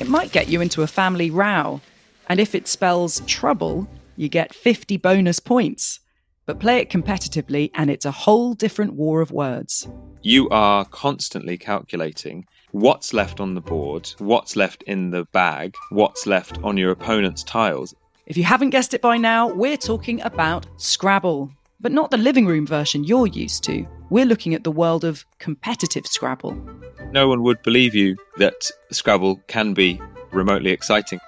It might get you into a family row, and if it spells trouble, you get 50 bonus points. But play it competitively, and it's a whole different war of words. You are constantly calculating what's left on the board, what's left in the bag, what's left on your opponent's tiles. If you haven't guessed it by now, we're talking about Scrabble. But not the living room version you're used to. We're looking at the world of competitive Scrabble. No one would believe you that Scrabble can be remotely exciting.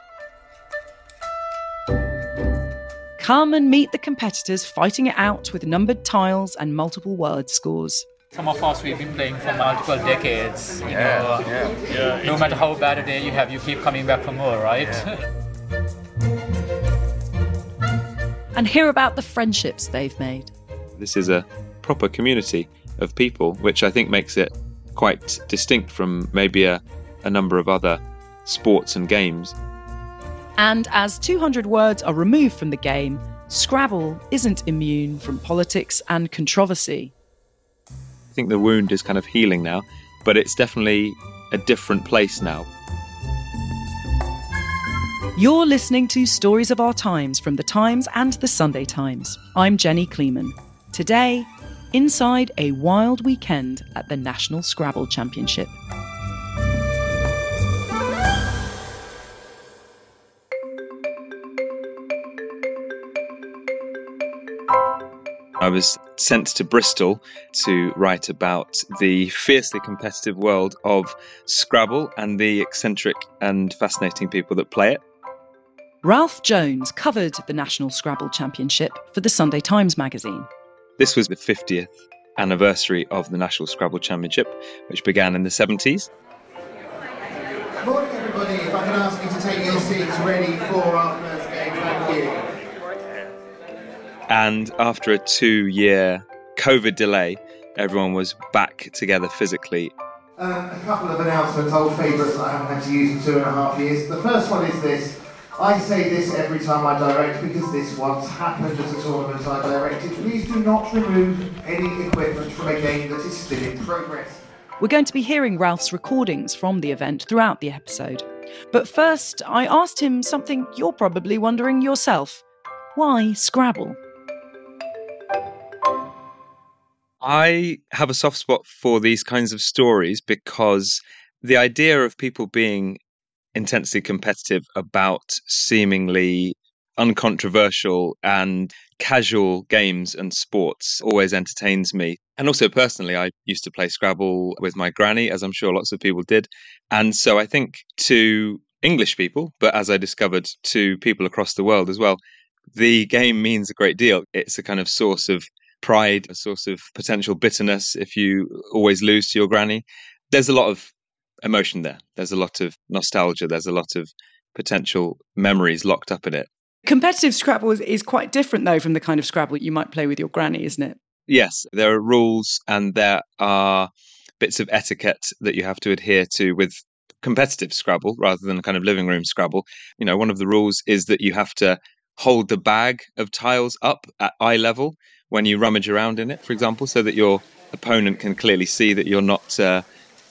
Come and meet the competitors fighting it out with numbered tiles and multiple word scores. Some of us we've been playing for multiple decades. You know, yeah. no matter how bad a day you have, you keep coming back for more, right? and hear about the friendships they've made. This is a proper community of people, which I think makes it quite distinct from maybe a, a number of other sports and games. And as 200 words are removed from the game, Scrabble isn't immune from politics and controversy. I think the wound is kind of healing now, but it's definitely a different place now. You're listening to Stories of Our Times from The Times and The Sunday Times. I'm Jenny Kleeman. Today, inside a wild weekend at the National Scrabble Championship. I was sent to Bristol to write about the fiercely competitive world of Scrabble and the eccentric and fascinating people that play it. Ralph Jones covered the National Scrabble Championship for the Sunday Times magazine. This was the 50th anniversary of the National Scrabble Championship, which began in the 70s. Morning, everybody. If I can ask you to take your seats ready for our first game, thank you. And after a two year COVID delay, everyone was back together physically. Um, a couple of announcements, old favourites that I haven't had to use in two and a half years. The first one is this I say this every time I direct because this once happened at a tournament I directed. Please do not remove any equipment from a game that is still in progress. We're going to be hearing Ralph's recordings from the event throughout the episode. But first, I asked him something you're probably wondering yourself why Scrabble? I have a soft spot for these kinds of stories because the idea of people being intensely competitive about seemingly uncontroversial and casual games and sports always entertains me. And also personally, I used to play Scrabble with my granny, as I'm sure lots of people did. And so I think to English people, but as I discovered to people across the world as well, the game means a great deal. It's a kind of source of pride, a source of potential bitterness if you always lose to your granny. There's a lot of emotion there. There's a lot of nostalgia. There's a lot of potential memories locked up in it. Competitive Scrabble is, is quite different, though, from the kind of Scrabble you might play with your granny, isn't it? Yes, there are rules and there are bits of etiquette that you have to adhere to with competitive Scrabble rather than a kind of living room Scrabble. You know, one of the rules is that you have to hold the bag of tiles up at eye level when you rummage around in it, for example, so that your opponent can clearly see that you're not uh,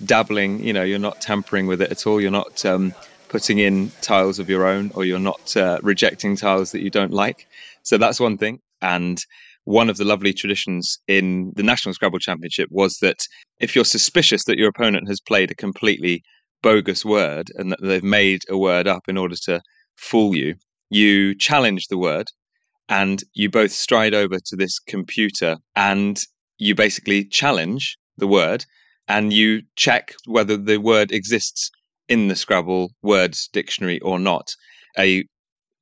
dabbling, you know, you're not tampering with it at all. You're not um, putting in tiles of your own or you're not uh, rejecting tiles that you don't like. So that's one thing. And one of the lovely traditions in the National Scrabble Championship was that if you're suspicious that your opponent has played a completely bogus word and that they've made a word up in order to fool you, you challenge the word and you both stride over to this computer and you basically challenge the word and you check whether the word exists in the Scrabble words dictionary or not. A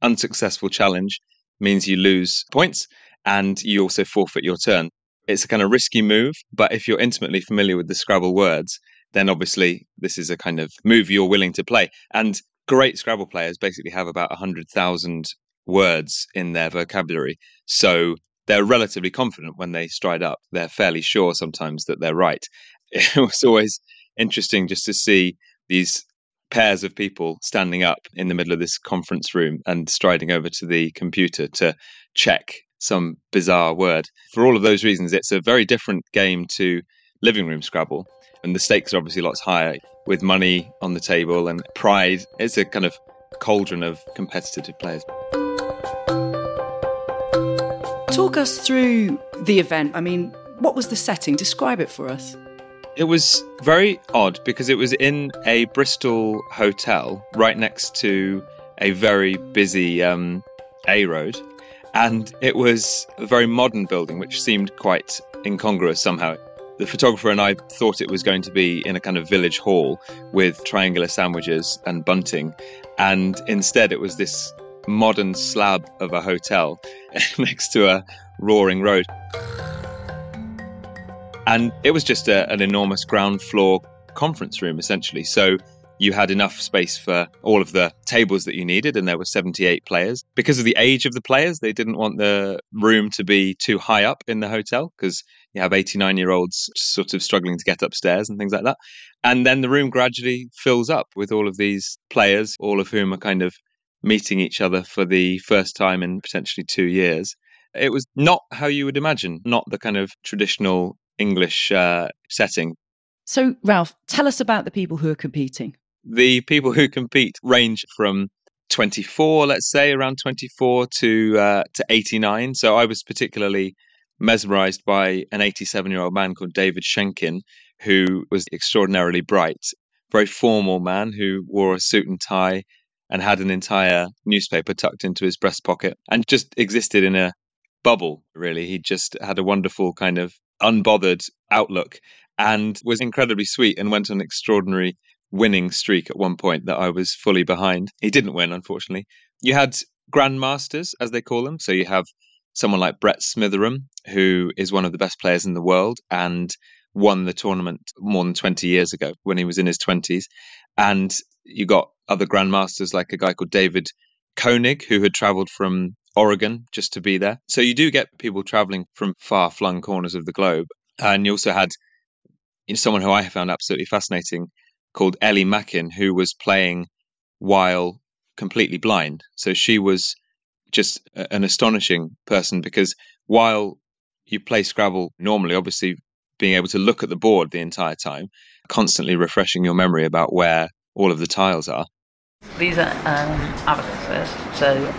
unsuccessful challenge means you lose points and you also forfeit your turn. It's a kind of risky move, but if you're intimately familiar with the Scrabble words, then obviously this is a kind of move you're willing to play. And great Scrabble players basically have about 100,000 words in their vocabulary. So they're relatively confident when they stride up. They're fairly sure sometimes that they're right. It was always interesting just to see these pairs of people standing up in the middle of this conference room and striding over to the computer to check some bizarre word. For all of those reasons, it's a very different game to living room Scrabble. And the stakes are obviously lots higher with money on the table and pride. It's a kind of cauldron of competitive players. Talk us through the event. I mean, what was the setting? Describe it for us. It was very odd because it was in a Bristol hotel right next to a very busy um, A road. And it was a very modern building, which seemed quite incongruous somehow. The photographer and I thought it was going to be in a kind of village hall with triangular sandwiches and bunting. And instead, it was this modern slab of a hotel next to a roaring road. And it was just a, an enormous ground floor conference room, essentially. So you had enough space for all of the tables that you needed, and there were 78 players. Because of the age of the players, they didn't want the room to be too high up in the hotel because you have 89 year olds sort of struggling to get upstairs and things like that. And then the room gradually fills up with all of these players, all of whom are kind of meeting each other for the first time in potentially two years. It was not how you would imagine, not the kind of traditional English uh, setting. So, Ralph, tell us about the people who are competing. The people who compete range from 24, let's say, around 24 to uh, to 89. So I was particularly mesmerized by an 87 year old man called David Schenkin, who was extraordinarily bright, very formal man who wore a suit and tie and had an entire newspaper tucked into his breast pocket and just existed in a bubble, really. He just had a wonderful kind of unbothered outlook and was incredibly sweet and went on an extraordinary winning streak at one point that I was fully behind. He didn't win, unfortunately. You had grandmasters, as they call them. So you have someone like Brett Smitheram, who is one of the best players in the world and won the tournament more than 20 years ago when he was in his 20s. And you got other grandmasters like a guy called David Koenig, who had traveled from Oregon just to be there. So you do get people traveling from far flung corners of the globe. And you also had you know, someone who I found absolutely fascinating called Ellie Mackin, who was playing while completely blind. So she was just an astonishing person because while you play Scrabble normally, obviously being able to look at the board the entire time, constantly refreshing your memory about where all of the tiles are. These are um. So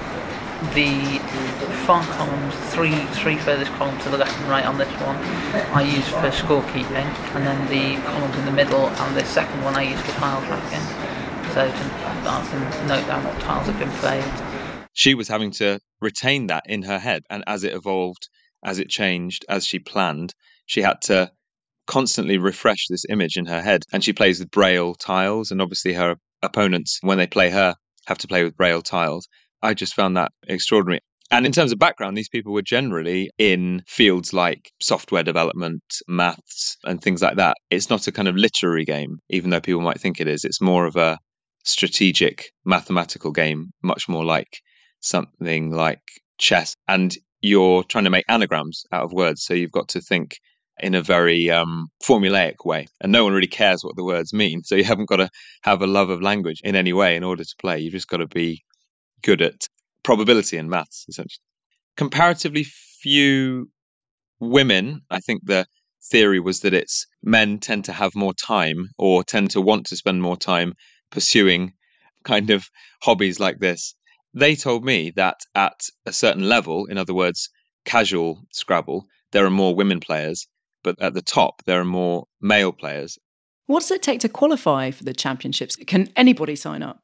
the far columns, three three furthest columns to the left and right on this one, I use for scorekeeping, and then the columns in the middle and the second one I use for tile tracking. So to, I can note down what tiles have been played. She was having to retain that in her head, and as it evolved, as it changed, as she planned, she had to constantly refresh this image in her head. And she plays with braille tiles, and obviously her opponents, when they play her, have to play with braille tiles. I just found that extraordinary. And in terms of background, these people were generally in fields like software development, maths, and things like that. It's not a kind of literary game, even though people might think it is. It's more of a strategic mathematical game, much more like something like chess. And you're trying to make anagrams out of words. So you've got to think in a very um, formulaic way. And no one really cares what the words mean. So you haven't got to have a love of language in any way in order to play. You've just got to be good at probability and maths, essentially. Comparatively few women, I think the theory was that it's men tend to have more time or tend to want to spend more time pursuing kind of hobbies like this. They told me that at a certain level, in other words, casual Scrabble, there are more women players, but at the top, there are more male players. What does it take to qualify for the championships? Can anybody sign up?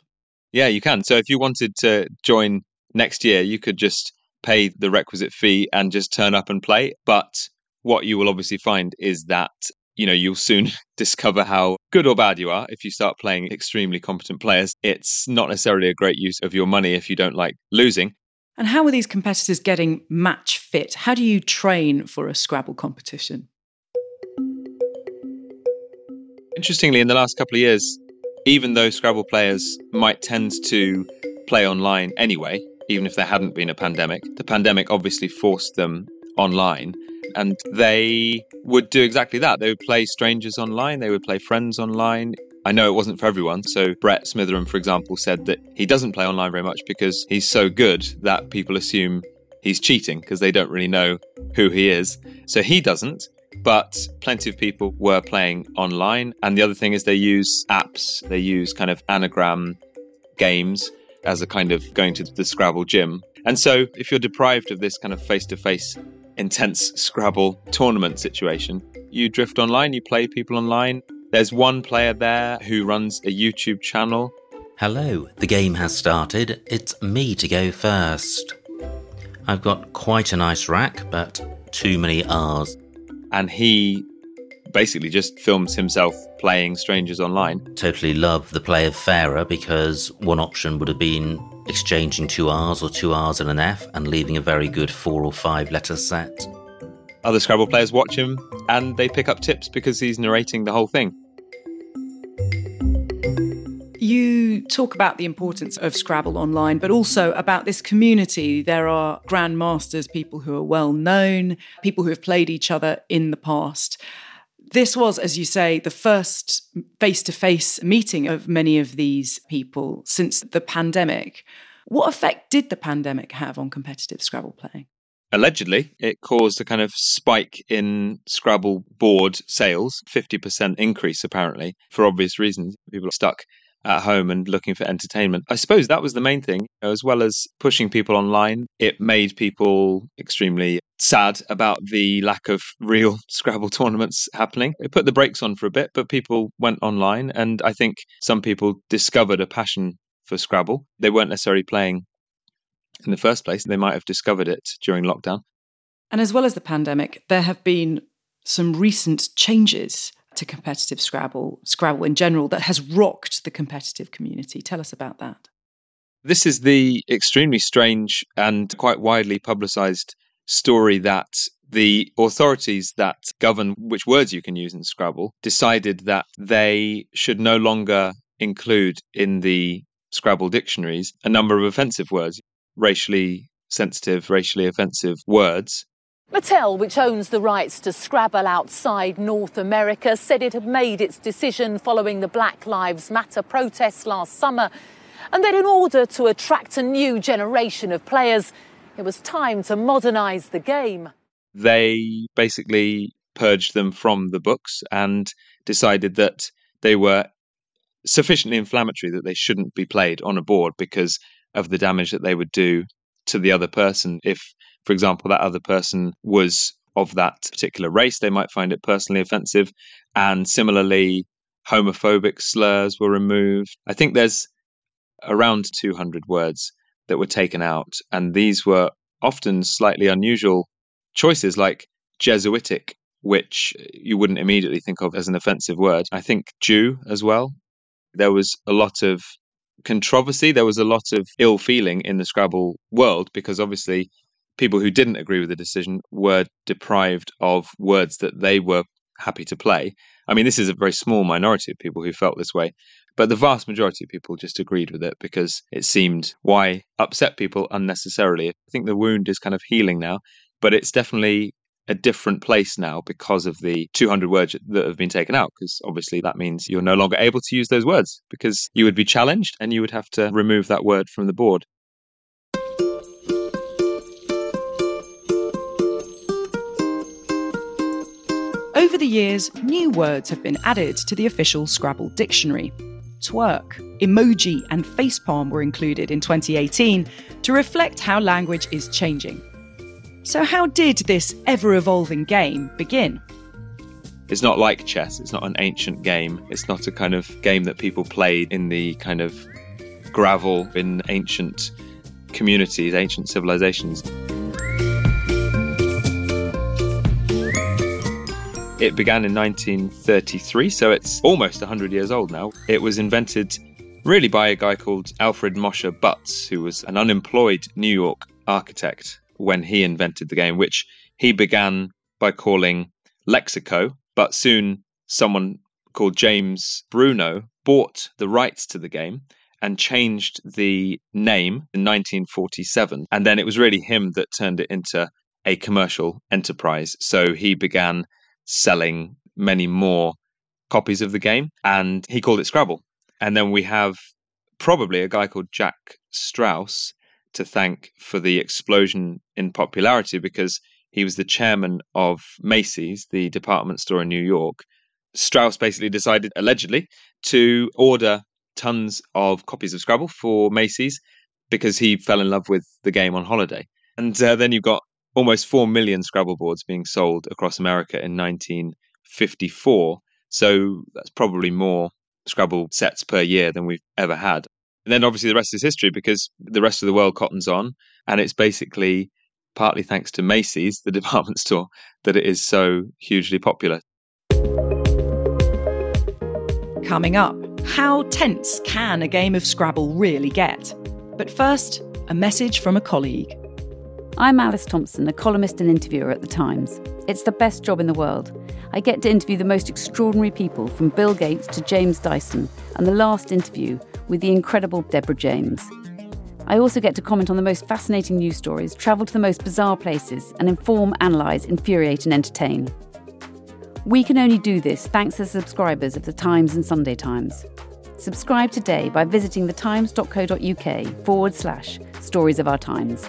Yeah, you can. So if you wanted to join next year, you could just pay the requisite fee and just turn up and play. But what you will obviously find is that you know, you'll soon discover how good or bad you are if you start playing extremely competent players. It's not necessarily a great use of your money if you don't like losing. And how are these competitors getting match fit? How do you train for a Scrabble competition? Interestingly, in the last couple of years, even though Scrabble players might tend to play online anyway, even if there hadn't been a pandemic, the pandemic obviously forced them online. And they would do exactly that. They would play strangers online, they would play friends online. I know it wasn't for everyone. So, Brett Smitheram, for example, said that he doesn't play online very much because he's so good that people assume he's cheating because they don't really know who he is. So, he doesn't. But plenty of people were playing online. And the other thing is they use apps, they use kind of anagram games as a kind of going to the Scrabble gym. And so, if you're deprived of this kind of face to face intense Scrabble tournament situation. You drift online, you play people online. There's one player there who runs a YouTube channel. Hello, the game has started. It's me to go first. I've got quite a nice rack, but too many R's. And he basically just films himself playing strangers online. Totally love the play of Fairer because one option would have been exchanging two R's or two R's and an F and leaving a very good four or five letter set. Other Scrabble players watch him and they pick up tips because he's narrating the whole thing. Talk about the importance of Scrabble online, but also about this community. There are grandmasters, people who are well known, people who have played each other in the past. This was, as you say, the first face to face meeting of many of these people since the pandemic. What effect did the pandemic have on competitive Scrabble playing? Allegedly, it caused a kind of spike in Scrabble board sales, 50% increase apparently, for obvious reasons. People are stuck at home and looking for entertainment. I suppose that was the main thing, as well as pushing people online. It made people extremely sad about the lack of real Scrabble tournaments happening. It put the brakes on for a bit, but people went online, and I think some people discovered a passion for Scrabble. They weren't necessarily playing in the first place, they might have discovered it during lockdown. And as well as the pandemic, there have been some recent changes to competitive Scrabble, Scrabble in general, that has rocked the competitive community. Tell us about that. This is the extremely strange and quite widely publicized story that the authorities that govern which words you can use in Scrabble decided that they should no longer include in the Scrabble dictionaries a number of offensive words, racially sensitive, racially offensive words Mattel, which owns the rights to Scrabble outside North America, said it had made its decision following the Black Lives Matter protests last summer, and that in order to attract a new generation of players, it was time to modernise the game. They basically purged them from the books and decided that they were sufficiently inflammatory that they shouldn't be played on a board because of the damage that they would do to the other person if for example, that other person was of that particular race, they might find it personally offensive. And similarly, homophobic slurs were removed. I think there's around 200 words that were taken out. And these were often slightly unusual choices, like Jesuitic, which you wouldn't immediately think of as an offensive word. I think Jew as well. There was a lot of controversy. There was a lot of ill feeling in the Scrabble world because obviously people who didn't agree with the decision were deprived of words that they were happy to play. I mean, this is a very small minority of people who felt this way, but the vast majority of people just agreed with it because it seemed why upset people unnecessarily. I think the wound is kind of healing now, but it's definitely a different place now because of the 200 words that have been taken out because obviously that means you're no longer able to use those words because you would be challenged and you would have to remove that word from the board Over the years, new words have been added to the official Scrabble dictionary. Twerk, emoji, and facepalm were included in 2018 to reflect how language is changing. So, how did this ever evolving game begin? It's not like chess, it's not an ancient game. It's not a kind of game that people played in the kind of gravel in ancient communities, ancient civilizations. It began in 1933, so it's almost 100 years old now. It was invented really by a guy called Alfred Mosher Butts, who was an unemployed New York architect when he invented the game, which he began by calling Lexico, but soon someone called James Brunot bought the rights to the game and changed the name in 1947. And then it was really him that turned it into a commercial enterprise. So he began selling many more copies of the game and he called it Scrabble. And then we have probably a guy called Jack Straus to thank for the explosion in popularity because he was the chairman of Macy's, the department store in New York. Strauss basically decided, allegedly, to order tons of copies of Scrabble for Macy's because he fell in love with the game on holiday. And uh, then you've got almost 4 million Scrabble boards being sold across America in 1954. So that's probably more Scrabble sets per year than we've ever had. And then obviously the rest is history because the rest of the world cottons on. And it's basically partly thanks to Macy's, the department store, that it is so hugely popular. Coming up, how tense can a game of Scrabble really get? But first, a message from a colleague. I'm Alice Thompson, a columnist and interviewer at The Times. It's the best job in the world. I get to interview the most extraordinary people, from Bill Gates to James Dyson, and the last interview with the incredible Deborah James. I also get to comment on the most fascinating news stories, travel to the most bizarre places, and inform, analyse, infuriate, and entertain. We can only do this thanks to subscribers of The Times and Sunday Times. Subscribe today by visiting thetimes.co.uk forward slash stories of our times.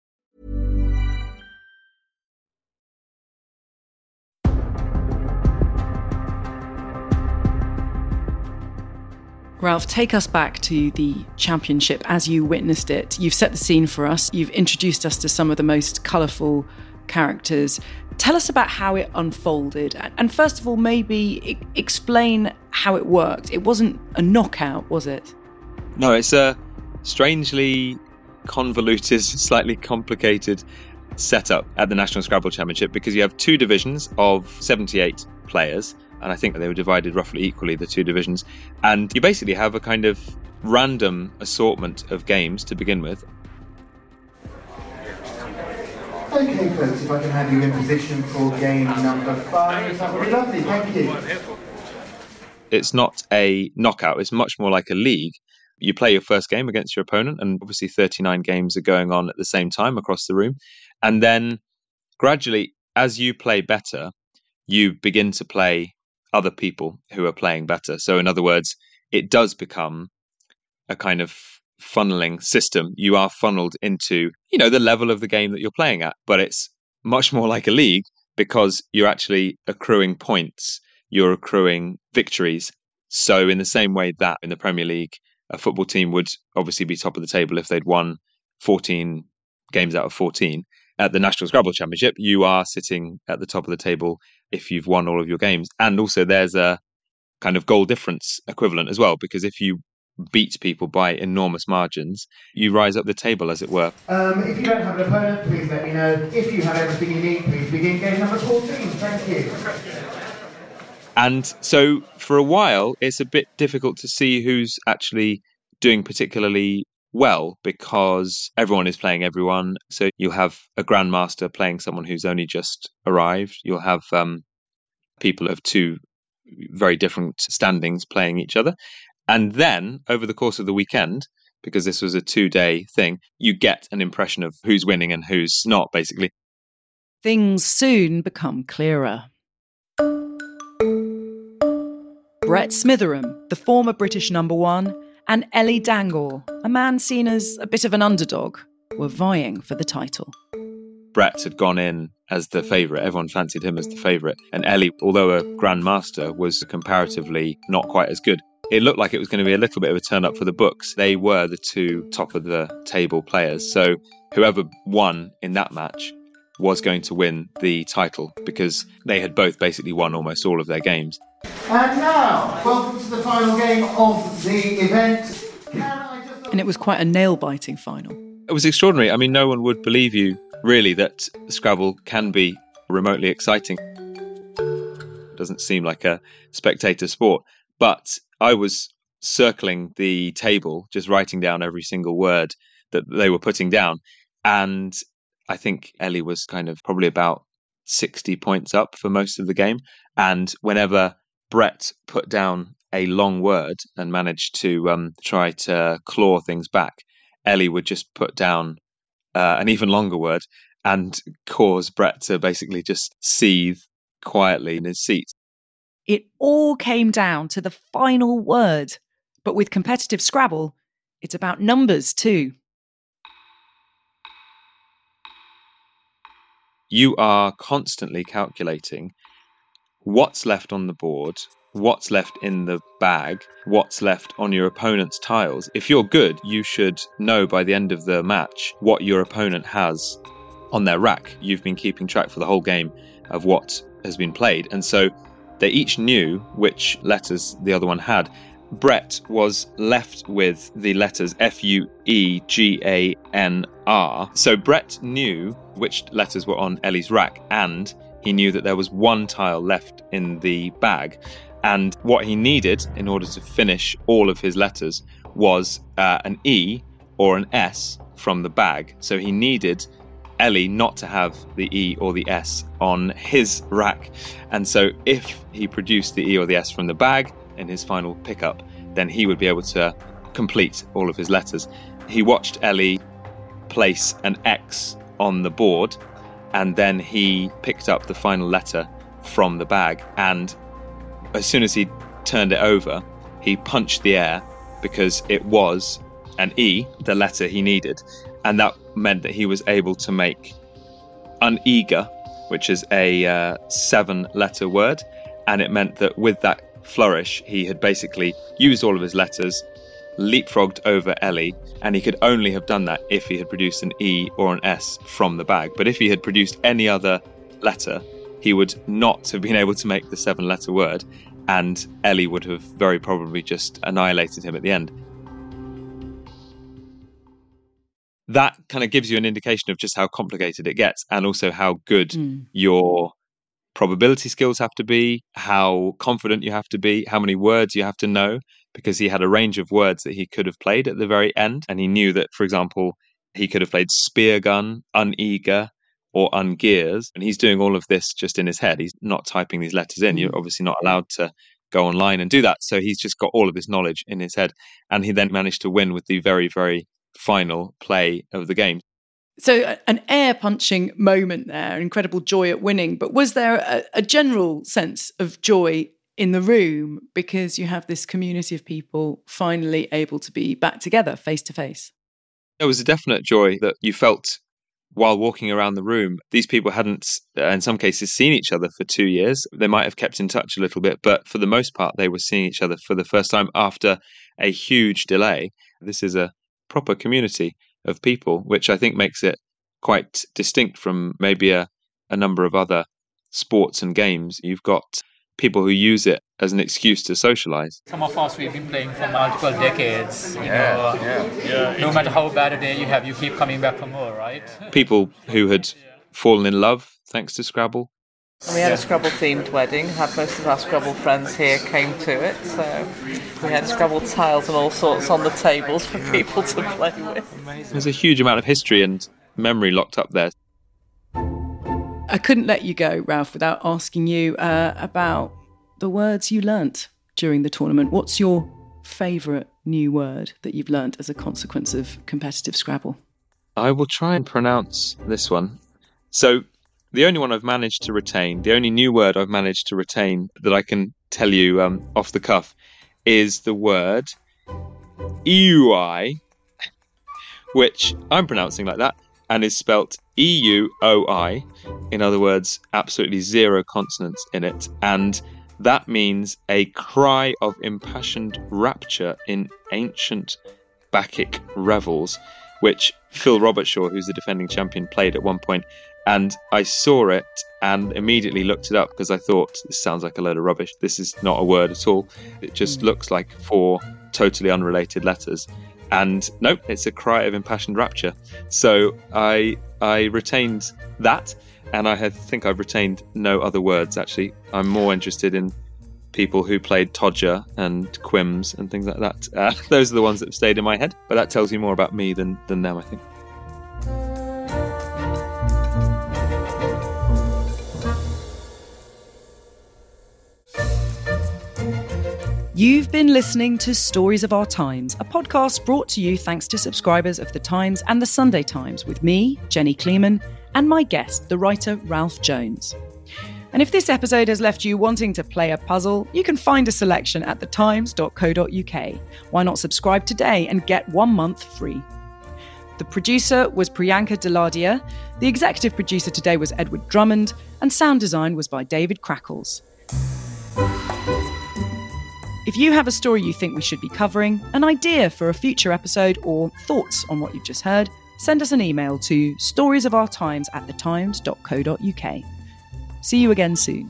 Ralph, take us back to the championship as you witnessed it. You've set the scene for us, you've introduced us to some of the most colourful characters. Tell us about how it unfolded. And first of all, maybe explain how it worked. It wasn't a knockout, was it? No, it's a strangely convoluted, slightly complicated setup at the National Scrabble Championship because you have two divisions of 78 players and I think they were divided roughly equally, the two divisions. And you basically have a kind of random assortment of games to begin with. Okay, folks, if I can have you in position for game number five, that would be lovely. Thank you. It's not a knockout, it's much more like a league. You play your first game against your opponent, and obviously 39 games are going on at the same time across the room. And then gradually, as you play better, you begin to play other people who are playing better. So, in other words, it does become a kind of funneling system. You are funneled into, you know, the level of the game that you're playing at, but it's much more like a league because you're actually accruing points, you're accruing victories. So, in the same way that in the Premier League, a football team would obviously be top of the table if they'd won 14 games out of 14, at the National Scrabble Championship, you are sitting at the top of the table if you've won all of your games. And also, there's a kind of goal difference equivalent as well, because if you beat people by enormous margins, you rise up the table, as it were. Um, if you don't have an opponent, please let me know. If you have everything you need, please begin game number 14. Thank you. And so, for a while, it's a bit difficult to see who's actually doing particularly well because everyone is playing everyone. So you'll have a grandmaster playing someone who's only just arrived. You'll have um, people of two very different standings playing each other. And then over the course of the weekend, because this was a two day thing, you get an impression of who's winning and who's not, basically. Things soon become clearer. Brett Smitheram, the former British number one, and Ellie Dangoor, a man seen as a bit of an underdog, were vying for the title. Brett had gone in as the favourite. Everyone fancied him as the favourite. And Ellie, although a grandmaster, was comparatively not quite as good. It looked like it was going to be a little bit of a turn up for the books. They were the two top of the table players. So whoever won in that match was going to win the title because they had both basically won almost all of their games. And now, welcome to the final game of the event. And it was quite a nail biting final. It was extraordinary. I mean, no one would believe you, really, that Scrabble can be remotely exciting. It doesn't seem like a spectator sport. But I was circling the table, just writing down every single word that they were putting down. And I think Ellie was kind of probably about 60 points up for most of the game. And whenever Brett put down a long word and managed to um, try to claw things back, Ellie would just put down uh, an even longer word and cause Brett to basically just seethe quietly in his seat. It all came down to the final word. But with competitive Scrabble, it's about numbers too. You are constantly calculating what's left on the board, what's left in the bag, what's left on your opponent's tiles. If you're good, you should know by the end of the match what your opponent has on their rack. You've been keeping track for the whole game of what has been played. And so they each knew which letters the other one had. Brett was left with the letters F U E G A N R. So Brett knew which letters were on Ellie's rack and he knew that there was one tile left in the bag. And what he needed in order to finish all of his letters was uh, an E or an S from the bag. So he needed Ellie not to have the E or the S on his rack. And so if he produced the E or the S from the bag in his final pickup, then he would be able to complete all of his letters. He watched Ellie place an X on the board and then he picked up the final letter from the bag and as soon as he turned it over, he punched the air because it was an E, the letter he needed. And that meant that he was able to make an uneager, which is a uh, seven letter word. And it meant that with that flourish, he had basically used all of his letters, leapfrogged over Ellie, and he could only have done that if he had produced an E or an S from the bag. But if he had produced any other letter, he would not have been able to make the seven letter word, and Ellie would have very probably just annihilated him at the end. That kind of gives you an indication of just how complicated it gets, and also how good mm. your probability skills have to be, how confident you have to be, how many words you have to know, because he had a range of words that he could have played at the very end. And he knew that, for example, he could have played spear gun, uneager, or ungears. And he's doing all of this just in his head. He's not typing these letters in. You're mm. obviously not allowed to go online and do that. So he's just got all of this knowledge in his head. And he then managed to win with the very, very final play of the game. So, an air punching moment there, incredible joy at winning. But was there a, a general sense of joy in the room because you have this community of people finally able to be back together face to face? There was a definite joy that you felt while walking around the room, these people hadn't, uh, in some cases, seen each other for two years. They might have kept in touch a little bit, but for the most part, they were seeing each other for the first time after a huge delay. This is a proper community of people, which I think makes it quite distinct from maybe a, a number of other sports and games. You've got people who use it as an excuse to socialize. Some of us we've been playing for multiple decades. You yeah, know, yeah. yeah. No matter how bad a day you have, you keep coming back for more, right? People who had fallen in love thanks to Scrabble. And we had a Scrabble themed wedding. Had most of our Scrabble friends here came to it, so we had Scrabble tiles and all sorts on the tables for people to play with. There's a huge amount of history and memory locked up there. I couldn't let you go, Ralph, without asking you uh, about the words you learnt during the tournament. What's your favourite new word that you've learnt as a consequence of competitive Scrabble? I will try and pronounce this one. So, the only one I've managed to retain, the only new word I've managed to retain that I can tell you um, off the cuff is the word EUOI, which I'm pronouncing like that and is spelt E U O I. In other words, absolutely zero consonants in it. And that means a cry of impassioned rapture in ancient Bacchic revels, which Phil Robertshaw, who's the defending champion, played at one point. And I saw it and immediately looked it up because I thought this sounds like a load of rubbish. This is not a word at all. It just mm. looks like four totally unrelated letters. And nope, it's a cry of impassioned rapture. So I I retained that, and I think I've retained no other words. Actually, I'm more interested in people who played Todger and Quims and things like that. Uh, those are the ones that have stayed in my head. But that tells you more about me than than them, I think. You've been listening to Stories of Our Times, a podcast brought to you thanks to subscribers of The Times and The Sunday Times, with me, Jenny Kleeman, and my guest, the writer Ralph Jones. And if this episode has left you wanting to play a puzzle, you can find a selection at thetimes.co.uk. Why not subscribe today and get one month free? The producer was Priyanka Deladia, the executive producer today was Edward Drummond, and sound design was by David Crackles. If you have a story you think we should be covering, an idea for a future episode, or thoughts on what you've just heard, send us an email to storiesofourtimes at thetimes.co.uk. See you again soon.